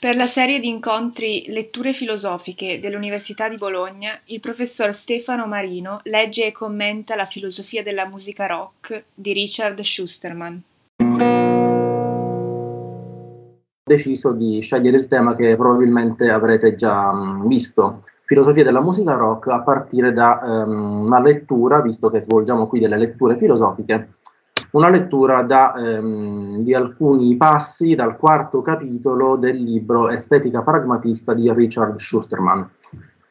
Per la serie di incontri Letture filosofiche dell'Università di Bologna, il professor Stefano Marino legge e commenta la filosofia della musica rock di Richard Schusterman. Ho deciso di scegliere il tema che probabilmente avrete già mm, visto, filosofia della musica rock, a partire da um, una lettura, visto che svolgiamo qui delle letture filosofiche, una lettura da, ehm, di alcuni passi dal quarto capitolo del libro Estetica pragmatista di Richard Schusterman.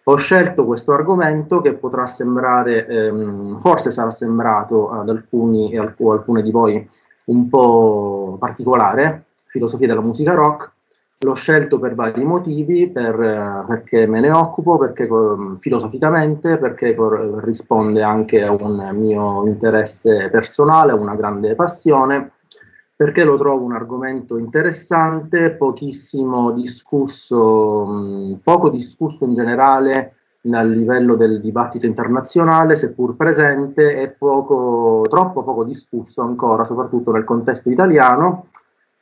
Ho scelto questo argomento che potrà sembrare, ehm, forse sarà sembrato ad alcuni e alcune di voi un po' particolare, filosofia della musica rock, L'ho scelto per vari motivi, per, perché me ne occupo, perché filosoficamente, perché risponde anche a un mio interesse personale, a una grande passione, perché lo trovo un argomento interessante, pochissimo discusso, poco discusso in generale a livello del dibattito internazionale, seppur presente, e poco, troppo poco discusso ancora, soprattutto nel contesto italiano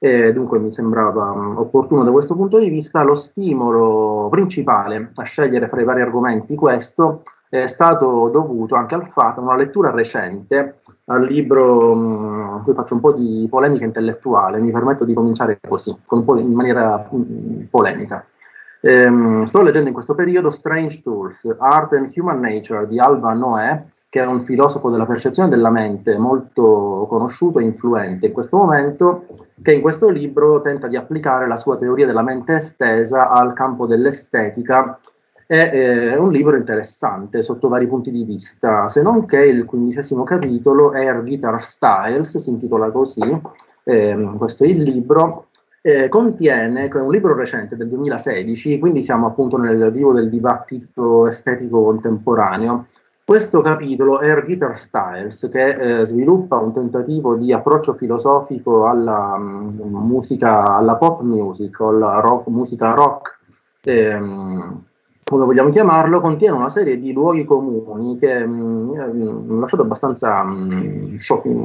e dunque mi sembrava mm, opportuno da questo punto di vista. Lo stimolo principale a scegliere fra i vari argomenti questo è stato dovuto anche al fatto, una lettura recente, al libro, mh, mm, qui faccio un po' di polemica intellettuale, mi permetto di cominciare così, in maniera mh, mm, polemica. Ehm, sto leggendo in questo periodo Strange Tools, Art and Human Nature di Alba Noè, che è un filosofo della percezione della mente molto conosciuto e influente in questo momento, che in questo libro tenta di applicare la sua teoria della mente estesa al campo dell'estetica. È eh, un libro interessante sotto vari punti di vista, se non che il quindicesimo capitolo, Air Guitar Styles, si intitola così, eh, questo è il libro, eh, contiene, è un libro recente del 2016, quindi siamo appunto nel vivo del dibattito estetico contemporaneo, questo capitolo è Guitar Styles, che eh, sviluppa un tentativo di approccio filosofico alla um, musica, alla pop music, alla rock, musica rock, ehm, come vogliamo chiamarlo, contiene una serie di luoghi comuni che mi hanno lasciato abbastanza um,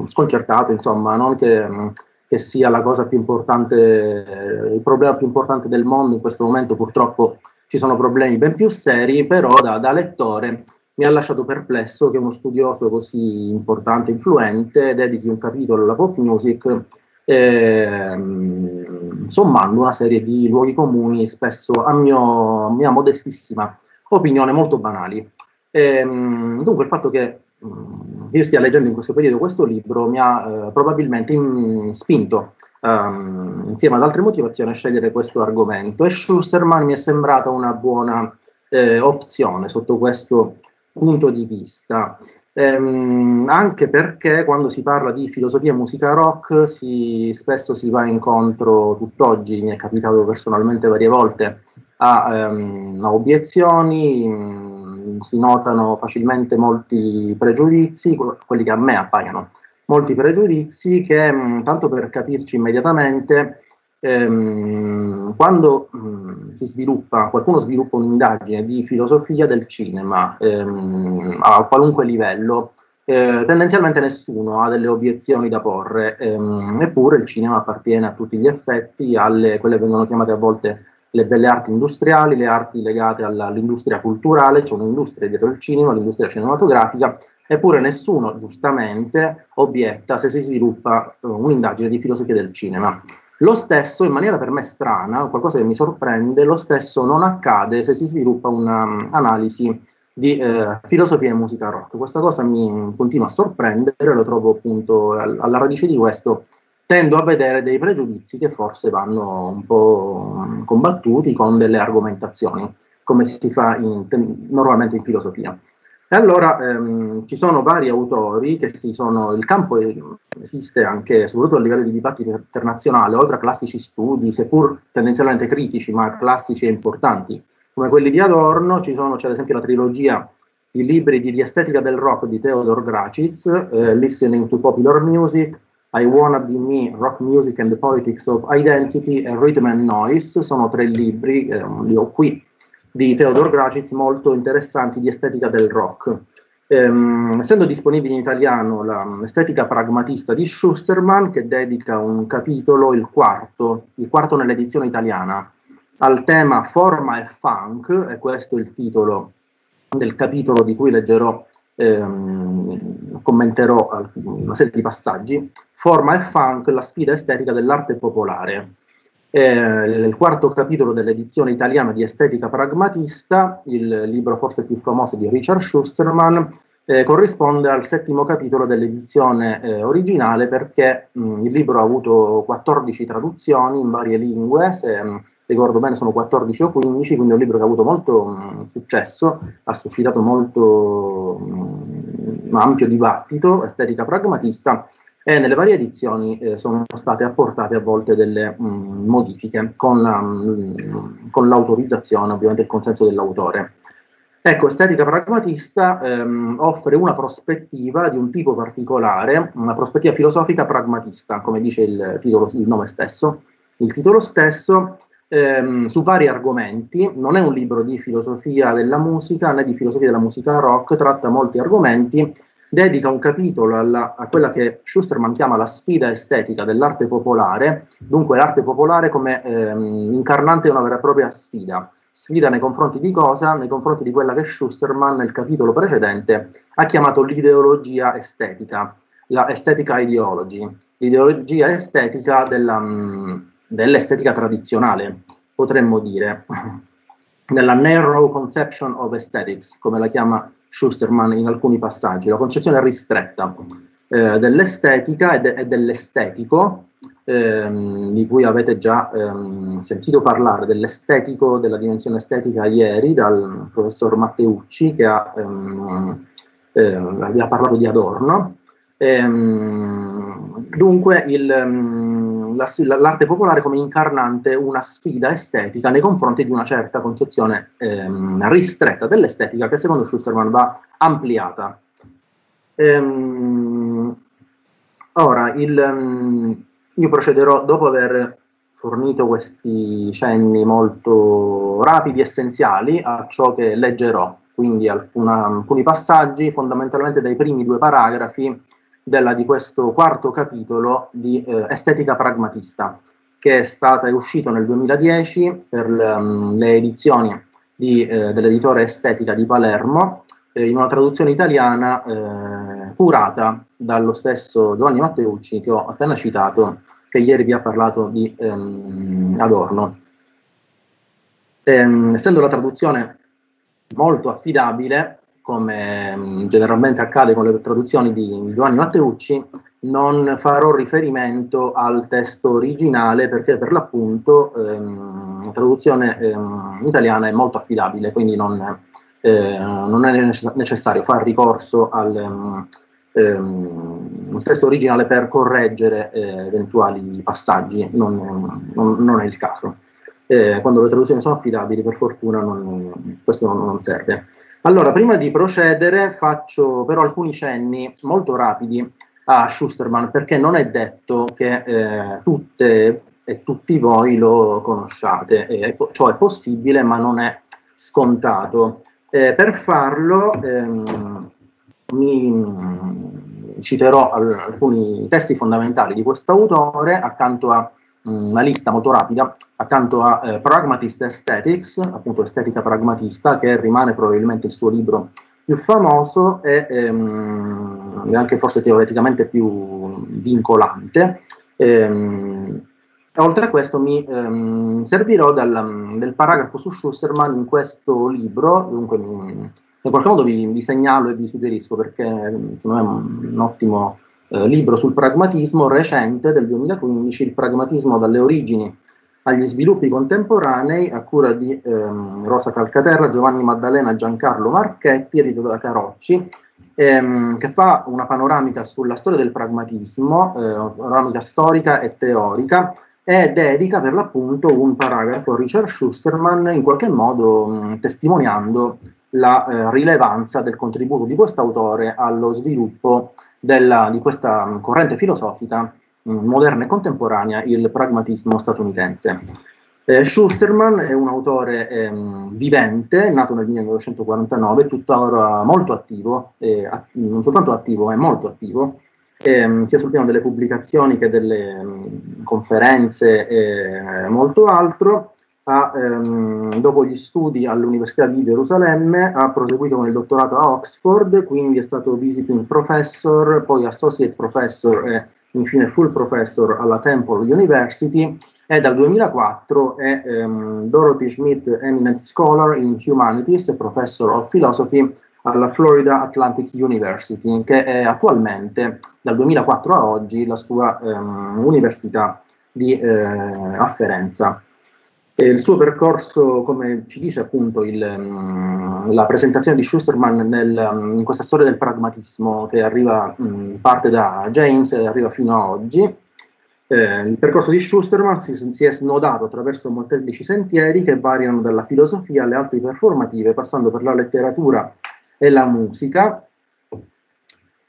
sconcertato, insomma, non che, um, che, sia la cosa più importante, eh, il problema più importante del mondo in questo momento, purtroppo ci sono problemi ben più seri, però da, da lettore mi ha lasciato perplesso che uno studioso così importante e influente dedichi un capitolo alla pop music ehm, sommando una serie di luoghi comuni, spesso a, mio, a mia modestissima opinione molto banali. Ehm, dunque il fatto che mm, io stia leggendo in questo periodo questo libro mi ha eh, probabilmente in, spinto um, insieme ad altre motivazioni a scegliere questo argomento e Schusterman mi è sembrata una buona eh, opzione sotto questo punto di vista. Ehm, anche perché quando si parla di filosofia e musica rock si, spesso si va incontro, tutt'oggi mi è capitato personalmente varie volte, a, ehm, a obiezioni, mh, si notano facilmente molti pregiudizi, quelli che a me appaiono, molti pregiudizi che, mh, tanto per capirci immediatamente, ehm, quando mh, mm, si sviluppa, qualcuno sviluppa un'indagine di filosofia del cinema ehm, a qualunque livello, eh, tendenzialmente nessuno ha delle obiezioni da porre, ehm, eppure il cinema appartiene a tutti gli effetti alle quelle che vengono chiamate a volte le belle arti industriali, le arti legate alla, all'industria culturale, c'è un'industria dietro il cinema, l'industria cinematografica, eppure nessuno giustamente obietta se si sviluppa uh, un'indagine di filosofia del cinema. Lo stesso, in maniera per me strana, qualcosa che mi sorprende, lo stesso non accade se si sviluppa un'analisi um, di eh, filosofia e musica rock. Questa cosa mi continua a sorprendere, lo trovo appunto alla radice di questo, tendo a vedere dei pregiudizi che forse vanno un po' um, combattuti con delle argomentazioni, come si fa in, normalmente in filosofia. E allora ehm, ci sono vari autori che si sono, il campo esiste anche, soprattutto a livello di dibattito internazionale, oltre a classici studi, seppur tendenzialmente critici, ma classici e importanti, come quelli di Adorno, ci sono, c'è ad esempio la trilogia di libri di, di estetica del rock di Theodor Graciz, eh, Listening to Popular Music, I Wanna Be Me, Rock Music and the Politics of Identity e Rhythm and Noise, sono tre libri, eh, li ho qui, di Theodor Gracic molto interessanti di estetica del rock. Ehm, essendo disponibile in italiano l'estetica pragmatista di Schusterman, che dedica un capitolo, il quarto, il quarto nell'edizione italiana, al tema forma e funk, e questo è il titolo del capitolo di cui leggerò, ehm, commenterò una serie di passaggi, forma e funk, la sfida estetica dell'arte popolare. Eh, il quarto capitolo dell'edizione italiana di Estetica Pragmatista, il libro forse più famoso di Richard Schusterman, eh, corrisponde al settimo capitolo dell'edizione eh, originale perché mh, il libro ha avuto 14 traduzioni in varie lingue, se mh, ricordo bene sono 14 o 15, quindi è un libro che ha avuto molto mh, successo, ha suscitato molto ampio dibattito, estetica pragmatista, e nelle varie edizioni eh, sono state apportate a volte delle modifiche con, la, con l'autorizzazione, ovviamente il consenso dell'autore. Ecco, estetica pragmatista ehm, offre una prospettiva di un tipo particolare, una prospettiva filosofica pragmatista, come dice il, titolo, il nome stesso. Il titolo stesso ehm, su vari argomenti, non è un libro di filosofia della musica né di filosofia della musica rock, tratta molti argomenti, dedica un capitolo alla, a quella che Schusterman chiama la sfida estetica dell'arte popolare, dunque l'arte popolare come ehm, incarnante una vera e propria sfida sfida nei confronti di cosa? Nei confronti di quella che Schusterman nel capitolo precedente ha chiamato l'ideologia estetica, la estetica ideology, l'ideologia estetica della, mm, dell'estetica tradizionale, potremmo dire, nella narrow conception of aesthetics, come la chiama Schusterman in alcuni passaggi, la concezione ristretta eh, dell'estetica e, de- e dell'estetico ehm, di cui avete già ehm, sentito parlare, dell'estetico, della dimensione estetica ieri dal professor Matteucci che ha, ehm, eh, ha parlato di Adorno. Ehm, dunque il, ehm, la, l'arte popolare come incarnante una sfida estetica nei confronti di una certa concezione ehm, ristretta dell'estetica che secondo Schusterman va ampliata. Ehm, ora, il, io procederò dopo aver fornito questi cenni molto rapidi, essenziali a ciò che leggerò, quindi alcuna, alcuni passaggi fondamentalmente dai primi due paragrafi della, di questo quarto capitolo di eh, Estetica Pragmatista, che è stata è uscito nel 2010 per le, um, le edizioni di, eh, dell'editore Estetica di Palermo, eh, in una traduzione italiana eh, curata dallo stesso Giovanni Matteucci che ho appena citato che ieri vi ha parlato di ehm, Adorno. Ehm, essendo la traduzione molto affidabile, come ehm, generalmente accade con le traduzioni di Giovanni Matteucci, non farò riferimento al testo originale perché per l'appunto ehm, la traduzione ehm, italiana è molto affidabile, quindi non, eh, non è necessario fare ricorso al, ehm, ehm, testo originale per correggere eh, eventuali passaggi, non, non, non, è il caso. Eh, quando le traduzioni sono affidabili, per fortuna questo non, serve. Allora, prima di procedere, faccio però alcuni cenni molto rapidi a Schusterman, perché non è detto che eh, tutte e tutti voi lo conosciate, e, ciò è possibile, ma non è scontato. Eh, per farlo ehm, mi citerò alcuni testi fondamentali di questo autore accanto a una lista molto rapida, accanto a eh, Pragmatist Aesthetics, appunto estetica pragmatista, che rimane probabilmente il suo libro più famoso e ehm, anche forse teoreticamente più vincolante. Ehm, oltre a questo mi ehm, servirò dal, del paragrafo su Schusterman in questo libro, dunque mi, in qualche modo vi, vi, segnalo e vi suggerisco perché secondo me è un, un ottimo eh, libro sul pragmatismo recente del 2015, il pragmatismo dalle origini agli sviluppi contemporanei a cura di ehm, Rosa Calcaterra, Giovanni Maddalena, Giancarlo Marchetti, edito da Carocci, ehm, che fa una panoramica sulla storia del pragmatismo, eh, panoramica storica e teorica, e dedica per l'appunto un paragrafo a Richard Schusterman, in qualche modo mh, testimoniando la eh, rilevanza del contributo di quest'autore allo sviluppo della, di questa corrente filosofica mh, moderna e contemporanea, il pragmatismo statunitense. Eh, Schusterman è un autore ehm, vivente, nato nel 1949, tuttora molto attivo, eh, non soltanto attivo, ma è molto attivo, ehm, sia sul piano delle pubblicazioni che delle mh, conferenze e molto altro ha, ehm, dopo gli studi all'Università di Gerusalemme, ha proseguito con il dottorato a Oxford, quindi è stato visiting professor, poi associate professor e infine full professor alla Temple University e dal 2004 è ehm, Dorothy Schmidt Eminent Scholar in Humanities e Professor of Philosophy alla Florida Atlantic University, che è attualmente dal 2004 a oggi la sua ehm, università di eh, afferenza. Il suo percorso, come ci dice appunto il, um, la presentazione di Schusterman nel, um, in questa storia del pragmatismo che arriva, um, parte da James e arriva fino a oggi, eh, il percorso di Schusterman si, si, è snodato attraverso molteplici sentieri che variano dalla filosofia alle arti performative, passando per la letteratura e la musica.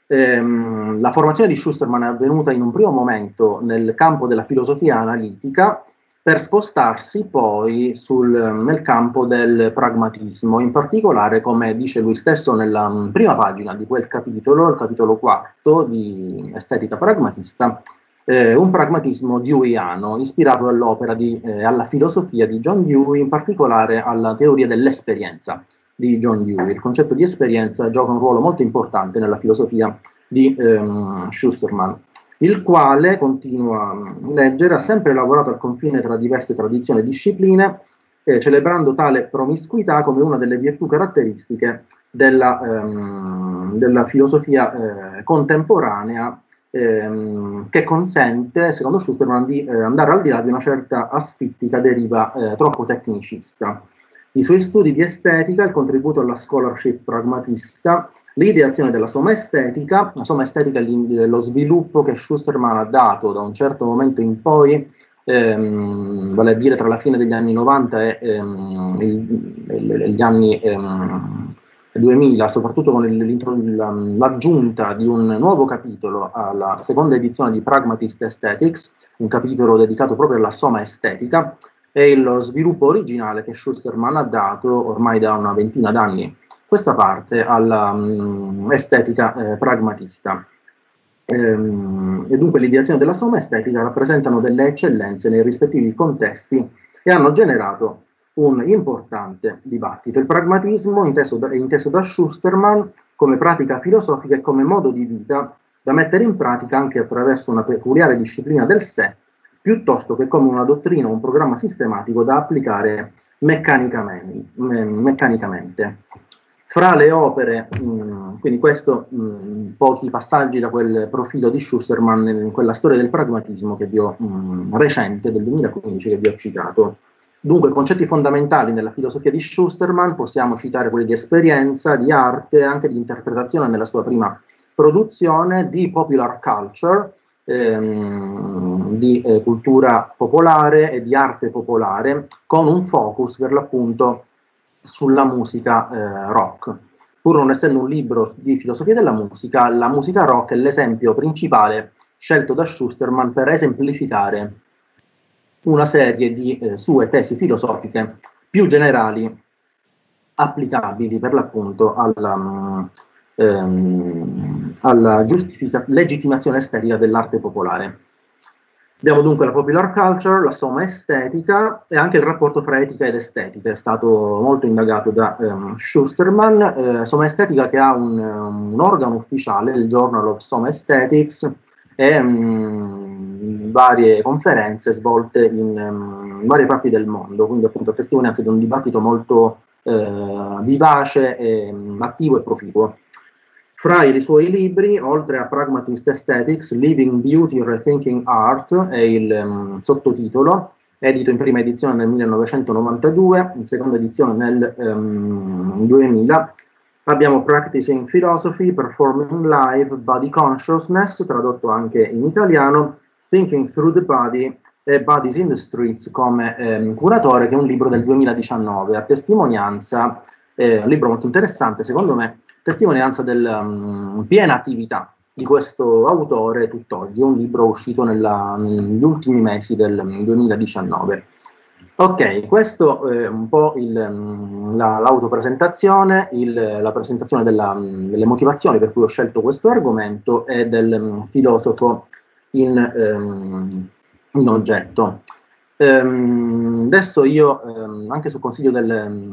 Ehm, la formazione di Schusterman è avvenuta in un primo momento nel campo della filosofia analitica, per spostarsi poi sul, nel campo del pragmatismo, in particolare, come dice lui stesso nella mm, prima pagina di quel capitolo, il capitolo quarto di Estetica pragmatista, eh, un pragmatismo deweyiano, ispirato all'opera di, eh, alla filosofia di John Dewey, in particolare alla teoria dell'esperienza di John Dewey. Il concetto di esperienza gioca un ruolo molto importante nella filosofia di ehm, Schusterman il quale, continua a leggere, ha sempre lavorato al confine tra diverse tradizioni e discipline, eh, celebrando tale promiscuità come una delle virtù caratteristiche della, ehm, della filosofia eh, contemporanea ehm, che consente, secondo Schusterman, di eh, andare al di là di una certa asfittica deriva eh, troppo tecnicista. I suoi studi di estetica, il contributo alla scholarship pragmatista, l'ideazione della somma estetica, la somma estetica è lo sviluppo che Schusterman ha dato da un certo momento in poi, ehm, vale a dire tra la fine degli anni 90 e ehm, gli anni ehm, 2000, soprattutto con l'aggiunta di un nuovo capitolo alla seconda edizione di Pragmatist Aesthetics, un capitolo dedicato proprio alla somma estetica, e lo sviluppo originale che Schusterman ha dato ormai da una ventina d'anni questa parte all'estetica um, eh, pragmatista. Ehm, e dunque l'ideazione della somma estetica rappresentano delle eccellenze nei rispettivi contesti e hanno generato un importante dibattito. Il pragmatismo, inteso da, inteso da Schusterman come pratica filosofica e come modo di vita da mettere in pratica anche attraverso una peculiare disciplina del sé, piuttosto che come una dottrina o un programma sistematico da applicare meccanicamente. meccanicamente. Fra le opere, mh, mm, quindi questo, mh, mm, pochi passaggi da quel profilo di Schusterman in quella storia del pragmatismo che vi ho, mh, mm, recente, del 2015, che vi ho citato. Dunque, concetti fondamentali nella filosofia di Schusterman possiamo citare quelli di esperienza, di arte, anche di interpretazione nella sua prima produzione, di popular culture, ehm, di eh, cultura popolare e di arte popolare, con un focus per l'appunto sulla musica eh, rock. Pur non essendo un libro di filosofia della musica, la musica rock è l'esempio principale scelto da Schusterman per esemplificare una serie di eh, sue tesi filosofiche più generali applicabili per l'appunto alla, um, ehm, alla legittimazione estetica dell'arte popolare. Abbiamo dunque la popular culture, la somma estetica e anche il rapporto fra etica ed estetica, è stato molto indagato da um, Schusterman, eh, somma estetica che ha un, un, organo ufficiale, il Journal of Soma Aesthetics, e um, varie conferenze svolte in, um, in, varie parti del mondo, quindi appunto testimonianza di un dibattito molto eh, vivace, e, attivo e proficuo. Fra i suoi libri, oltre a Pragmatist Aesthetics, Living Beauty Rethinking Art è il um, sottotitolo, edito in prima edizione nel 1992, in seconda edizione nel um, 2000. Abbiamo Practicing Philosophy, Performing Live, Body Consciousness, tradotto anche in italiano, Thinking Through the Body e Bodies in the Streets come ehm, curatore, che è un libro del 2019, a testimonianza, eh, un libro molto interessante secondo me, testimonianza della um, piena attività di questo autore tutt'oggi, un libro uscito nella, negli ultimi mesi del 2019. Ok, questo è un po' il, la, l'autopresentazione, il, la presentazione della, delle motivazioni per cui ho scelto questo argomento e del filosofo in, um, in oggetto. Ehm, adesso io, ehm, anche sul consiglio del,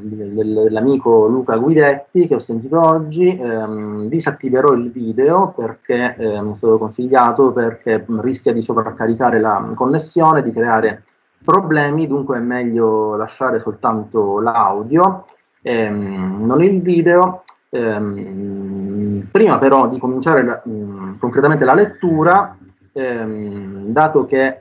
del, dell'amico Luca Guidetti che ho sentito oggi, ehm, disattiverò il video perché ehm, è stato consigliato perché rischia di sovraccaricare la connessione, di creare problemi, dunque è meglio lasciare soltanto l'audio, ehm, non il video. Ehm, prima però di cominciare la, mh, concretamente la lettura, dato che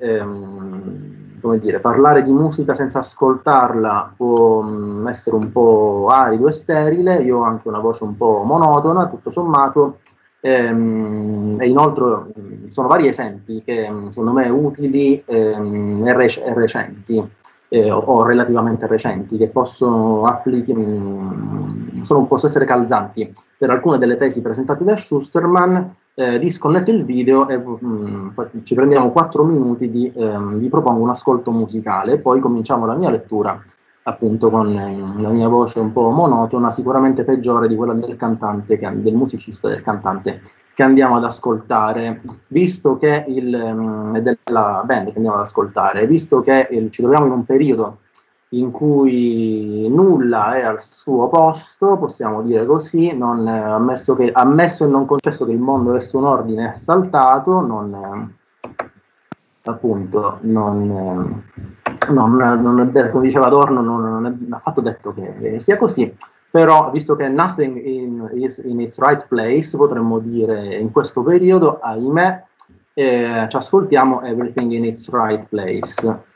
come dire, parlare di musica senza ascoltarla può mh, mm, essere un po' arido e sterile, io ho anche una voce un po' monotona, tutto sommato, ehm, e inoltre mh, sono vari esempi che mh, secondo me utili ehm, e, rec- e, recenti, eh, o, o, relativamente recenti, che possono, applichi, sono, possono essere calzanti. Per alcune delle tesi presentate da Schusterman eh, disconnetto il video e mm, ci prendiamo 4 minuti di, ehm, vi propongo un ascolto musicale e poi cominciamo la mia lettura appunto con eh, la mia voce un po' monotona, sicuramente peggiore di quella del cantante, del musicista del cantante che andiamo ad ascoltare, visto che il, mh, della band che andiamo ad ascoltare, visto che il, ci troviamo in un periodo in cui nulla è al suo posto, possiamo dire così, non, eh, ammesso, che, ammesso, e non concesso che il mondo avesse un ordine è saltato, non, eh, appunto, non, eh, non, non è, come diceva Adorno, non, è affatto detto che sia così, però visto che nothing in, is in its right place, potremmo dire in questo periodo, ahimè, eh, ci ascoltiamo Everything in its right place.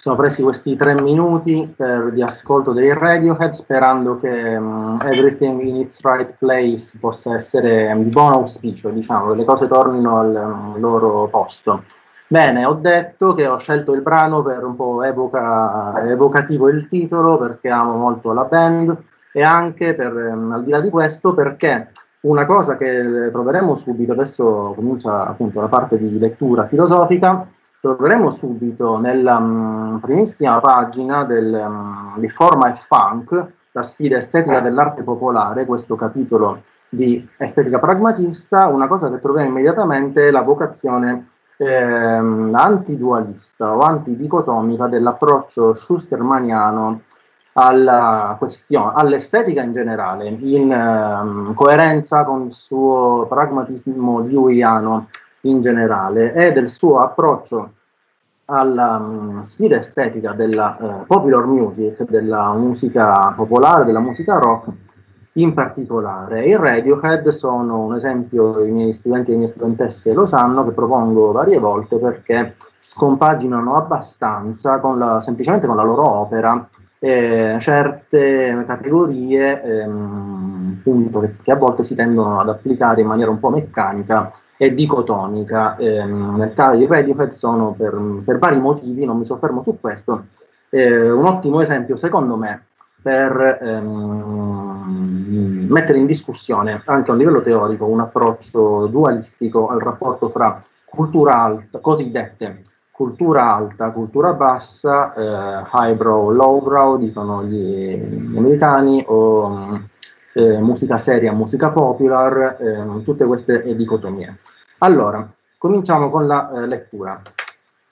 Sono presi questi tre minuti per, di ascolto dei Radiohead sperando che um, Everything in its Right Place possa essere di buon auspicio, diciamo, che le cose tornino al um, loro posto. Bene, ho detto che ho scelto il brano per un po' evoca, evocativo il titolo perché amo molto la band e anche per, um, al di là di questo perché una cosa che troveremo subito, adesso comincia appunto la parte di lettura filosofica, troveremo subito nella um, primissima pagina del, um, di Forma e Funk, la sfida estetica dell'arte popolare, questo capitolo di estetica pragmatista, una cosa che troviamo immediatamente è la vocazione ehm, antidualista o antidicotomica dell'approccio schustermaniano alla questione, all'estetica in generale, in ehm, coerenza con il suo pragmatismo deweyiano in generale e del suo approccio alla um, sfida estetica della uh, popular music, della musica popolare, della musica rock in particolare. I Radiohead sono un esempio, i miei studenti e le mie studentesse lo sanno, che propongo varie volte perché scompaginano abbastanza con la, semplicemente con la loro opera eh, certe categorie ehm, appunto, che, che, a volte si tendono ad applicare in maniera un po' meccanica e dicotonica. Ehm, nel caso di Radiohead sono per, per, vari motivi, non mi soffermo su questo, eh, un ottimo esempio secondo me per ehm, mettere in discussione anche a un livello teorico un approccio dualistico al rapporto fra cultura alta, cosiddette cultura alta, cultura bassa, eh, highbrow, lowbrow, dicono gli americani, o eh, musica seria, musica popular, eh, tutte queste dicotomie. Allora, cominciamo con la eh, lettura.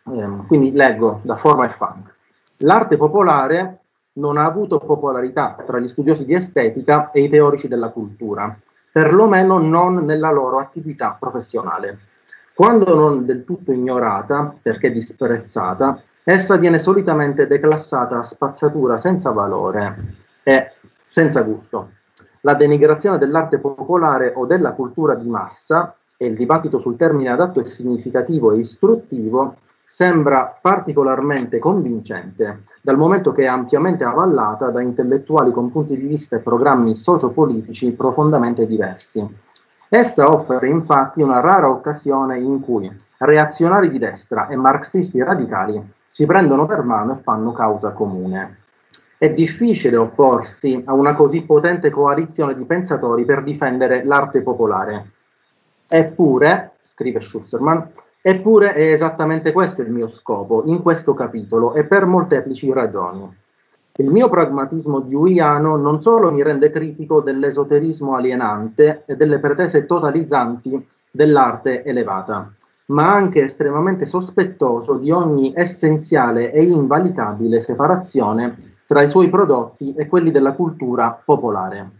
Ehm, quindi leggo da forma e funk. L'arte popolare non ha avuto popolarità tra gli studiosi di estetica e i teorici della cultura, perlomeno non nella loro attività professionale. Quando non del tutto ignorata, perché disprezzata, essa viene solitamente declassata a spazzatura senza valore e senza gusto. La denigrazione dell'arte popolare o della cultura di massa e il dibattito sul termine adatto e significativo e istruttivo sembra particolarmente convincente, dal momento che è ampiamente avallata da intellettuali con punti di vista e programmi sociopolitici profondamente diversi. Essa offre infatti una rara occasione in cui reazionari di destra e marxisti radicali si prendono per mano e fanno causa comune. È difficile opporsi a una così potente coalizione di pensatori per difendere l'arte popolare. Eppure, scrive Schussermann, eppure è esattamente questo il mio scopo in questo capitolo e per molteplici ragioni. Il mio pragmatismo diuiano non solo mi rende critico dell'esoterismo alienante e delle pretese totalizzanti dell'arte elevata, ma anche estremamente sospettoso di ogni essenziale e invalicabile separazione tra i suoi prodotti e quelli della cultura popolare.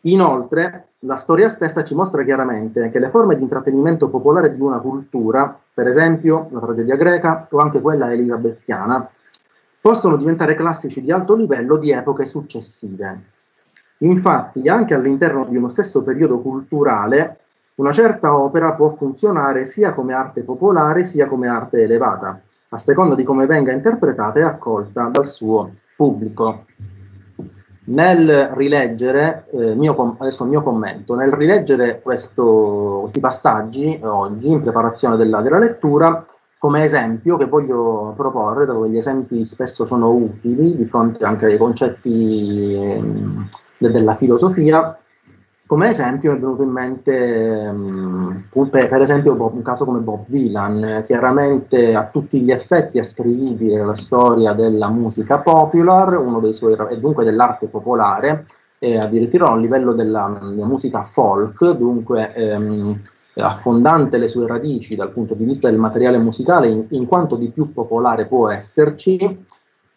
Inoltre, la storia stessa ci mostra chiaramente che le forme di intrattenimento popolare di una cultura, per esempio la tragedia greca o anche quella elisabettiana, possono diventare classici di alto livello di epoche successive. Infatti, anche all'interno di uno stesso periodo culturale, una certa opera può funzionare sia come arte popolare sia come arte elevata, a seconda di come venga interpretata e accolta dal suo pubblico. Nel rileggere, eh, mio, adesso il mio commento, nel rileggere questo, questi passaggi oggi in preparazione della, della lettura, come esempio che voglio proporre, dove gli esempi spesso sono utili di fronte anche ai concetti eh, della filosofia, come esempio è venuto in mente um, per, esempio un caso come Bob Dylan, chiaramente a tutti gli effetti ascrivibile alla storia della musica popular, uno dei suoi, e dunque dell'arte popolare, e addirittura a livello della, della musica folk, dunque um, affondante le sue radici dal punto di vista del materiale musicale in, in quanto di più popolare può esserci,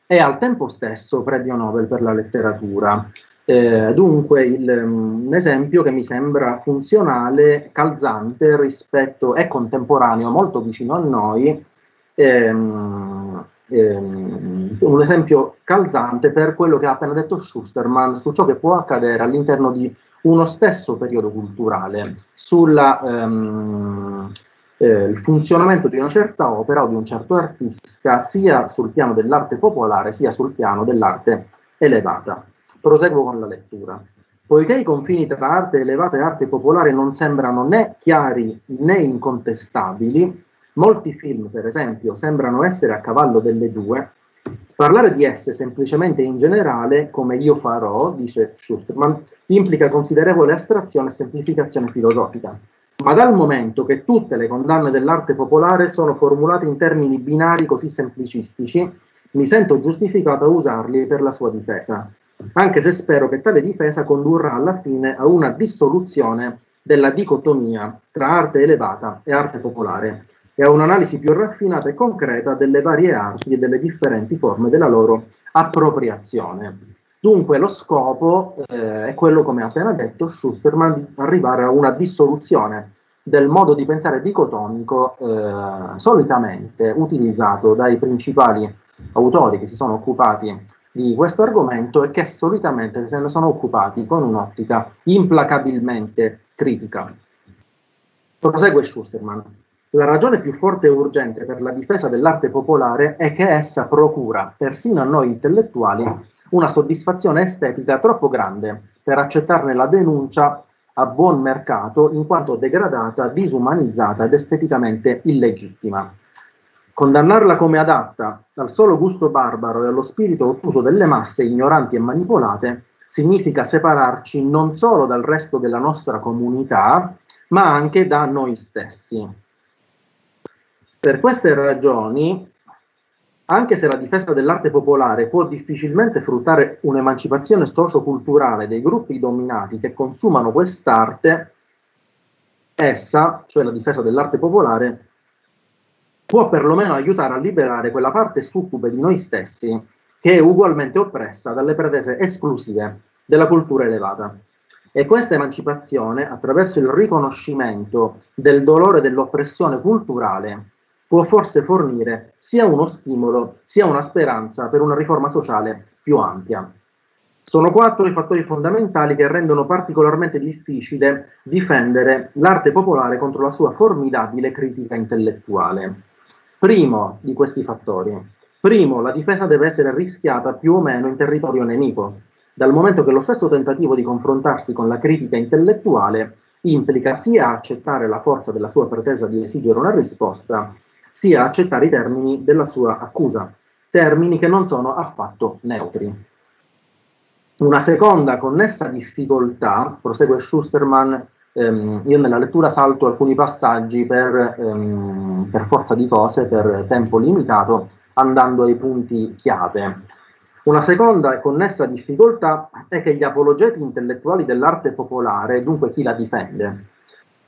e al tempo stesso premio Nobel per la letteratura. Eh, dunque, il, um, un esempio che mi sembra funzionale, calzante rispetto e contemporaneo, molto vicino a noi, ehm, ehm, un esempio calzante per quello che ha appena detto Schusterman su ciò che può accadere all'interno di uno stesso periodo culturale, sulla, ehm, eh, funzionamento di una certa opera o di un certo artista sia sul piano dell'arte popolare sia sul piano dell'arte elevata. Proseguo con la lettura. Poiché i confini tra arte elevata e arte popolare non sembrano né chiari né incontestabili, molti film, per esempio, sembrano essere a cavallo delle due, parlare di esse semplicemente in generale, come io farò, dice Schusterman, implica considerevole astrazione e semplificazione filosofica. Ma dal momento che tutte le condanne dell'arte popolare sono formulate in termini binari così semplicistici, mi sento giustificato a usarli per la sua difesa anche se spero che tale difesa condurrà alla fine a una dissoluzione della dicotomia tra arte elevata e arte popolare e a un'analisi più raffinata e concreta delle varie arti e delle differenti forme della loro appropriazione. Dunque lo scopo eh, è quello, come ha appena detto Schusterman, di arrivare a una dissoluzione del modo di pensare dicotomico eh, solitamente utilizzato dai principali autori che si sono occupati di questo argomento e che solitamente se ne sono occupati con un'ottica implacabilmente critica. Prosegue Schusterman. La ragione più forte e urgente per la difesa dell'arte popolare è che essa procura, persino a noi intellettuali, una soddisfazione estetica troppo grande per accettarne la denuncia a buon mercato in quanto degradata, disumanizzata ed esteticamente illegittima. Condannarla come adatta al solo gusto barbaro e allo spirito ottuso delle masse ignoranti e manipolate significa separarci non solo dal resto della nostra comunità, ma anche da noi stessi. Per queste ragioni, anche se la difesa dell'arte popolare può difficilmente fruttare un'emancipazione socioculturale dei gruppi dominati che consumano quest'arte, essa, cioè la difesa dell'arte popolare, può perlomeno aiutare a liberare quella parte succube di noi stessi che è ugualmente oppressa dalle pretese esclusive della cultura elevata. E questa emancipazione, attraverso il riconoscimento del dolore dell'oppressione culturale, può forse fornire sia uno stimolo sia una speranza per una riforma sociale più ampia. Sono quattro i fattori fondamentali che rendono particolarmente difficile difendere l'arte popolare contro la sua formidabile critica intellettuale. Primo di questi fattori. Primo, la difesa deve essere rischiata più o meno in territorio nemico, dal momento che lo stesso tentativo di confrontarsi con la critica intellettuale implica sia accettare la forza della sua pretesa di esigere una risposta, sia accettare i termini della sua accusa, termini che non sono affatto neutri. Una seconda connessa difficoltà, prosegue Schusterman, ehm, io nella lettura salto alcuni passaggi per, ehm, per forza di cose, per tempo limitato, andando ai punti chiave. Una seconda e connessa difficoltà è che gli apologeti intellettuali dell'arte popolare, dunque chi la difende,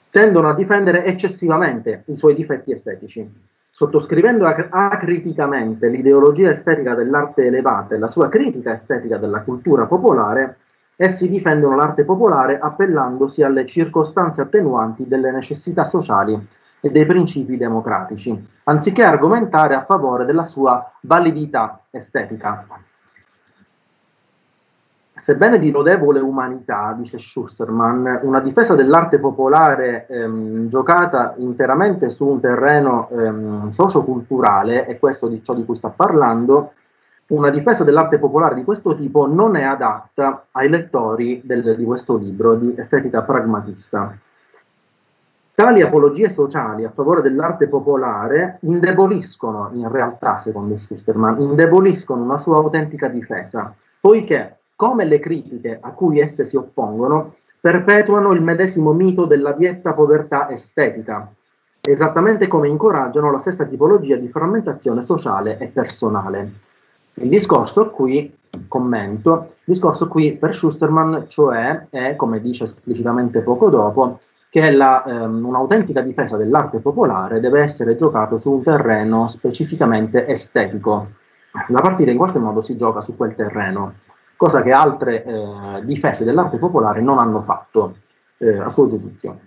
tendono a difendere eccessivamente i suoi difetti estetici, sottoscrivendo acriticamente l'ideologia estetica dell'arte elevata e la sua critica estetica della cultura popolare, Essi difendono l'arte popolare appellandosi alle circostanze attenuanti delle necessità sociali e dei principi democratici, anziché argomentare a favore della sua validità estetica. Sebbene di lodevole umanità, dice Schusterman, una difesa dell'arte popolare ehm, giocata interamente su un terreno ehm, socioculturale, e questo di ciò di cui sta parlando, una difesa dell'arte popolare di questo tipo non è adatta ai lettori del, di questo libro di estetica pragmatista. Tali apologie sociali a favore dell'arte popolare indeboliscono, in realtà, secondo Schusterman, indeboliscono una sua autentica difesa, poiché, come le critiche a cui esse si oppongono, perpetuano il medesimo mito della vietta povertà estetica, esattamente come incoraggiano la stessa tipologia di frammentazione sociale e personale. Il discorso qui, commento, il discorso qui per Schusterman, cioè, è, come dice esplicitamente poco dopo, che la, ehm, un'autentica difesa dell'arte popolare deve essere giocato su un terreno specificamente estetico. La partita in qualche modo si gioca su quel terreno, cosa che altre eh, difese dell'arte popolare non hanno fatto, eh, a suo giudizio.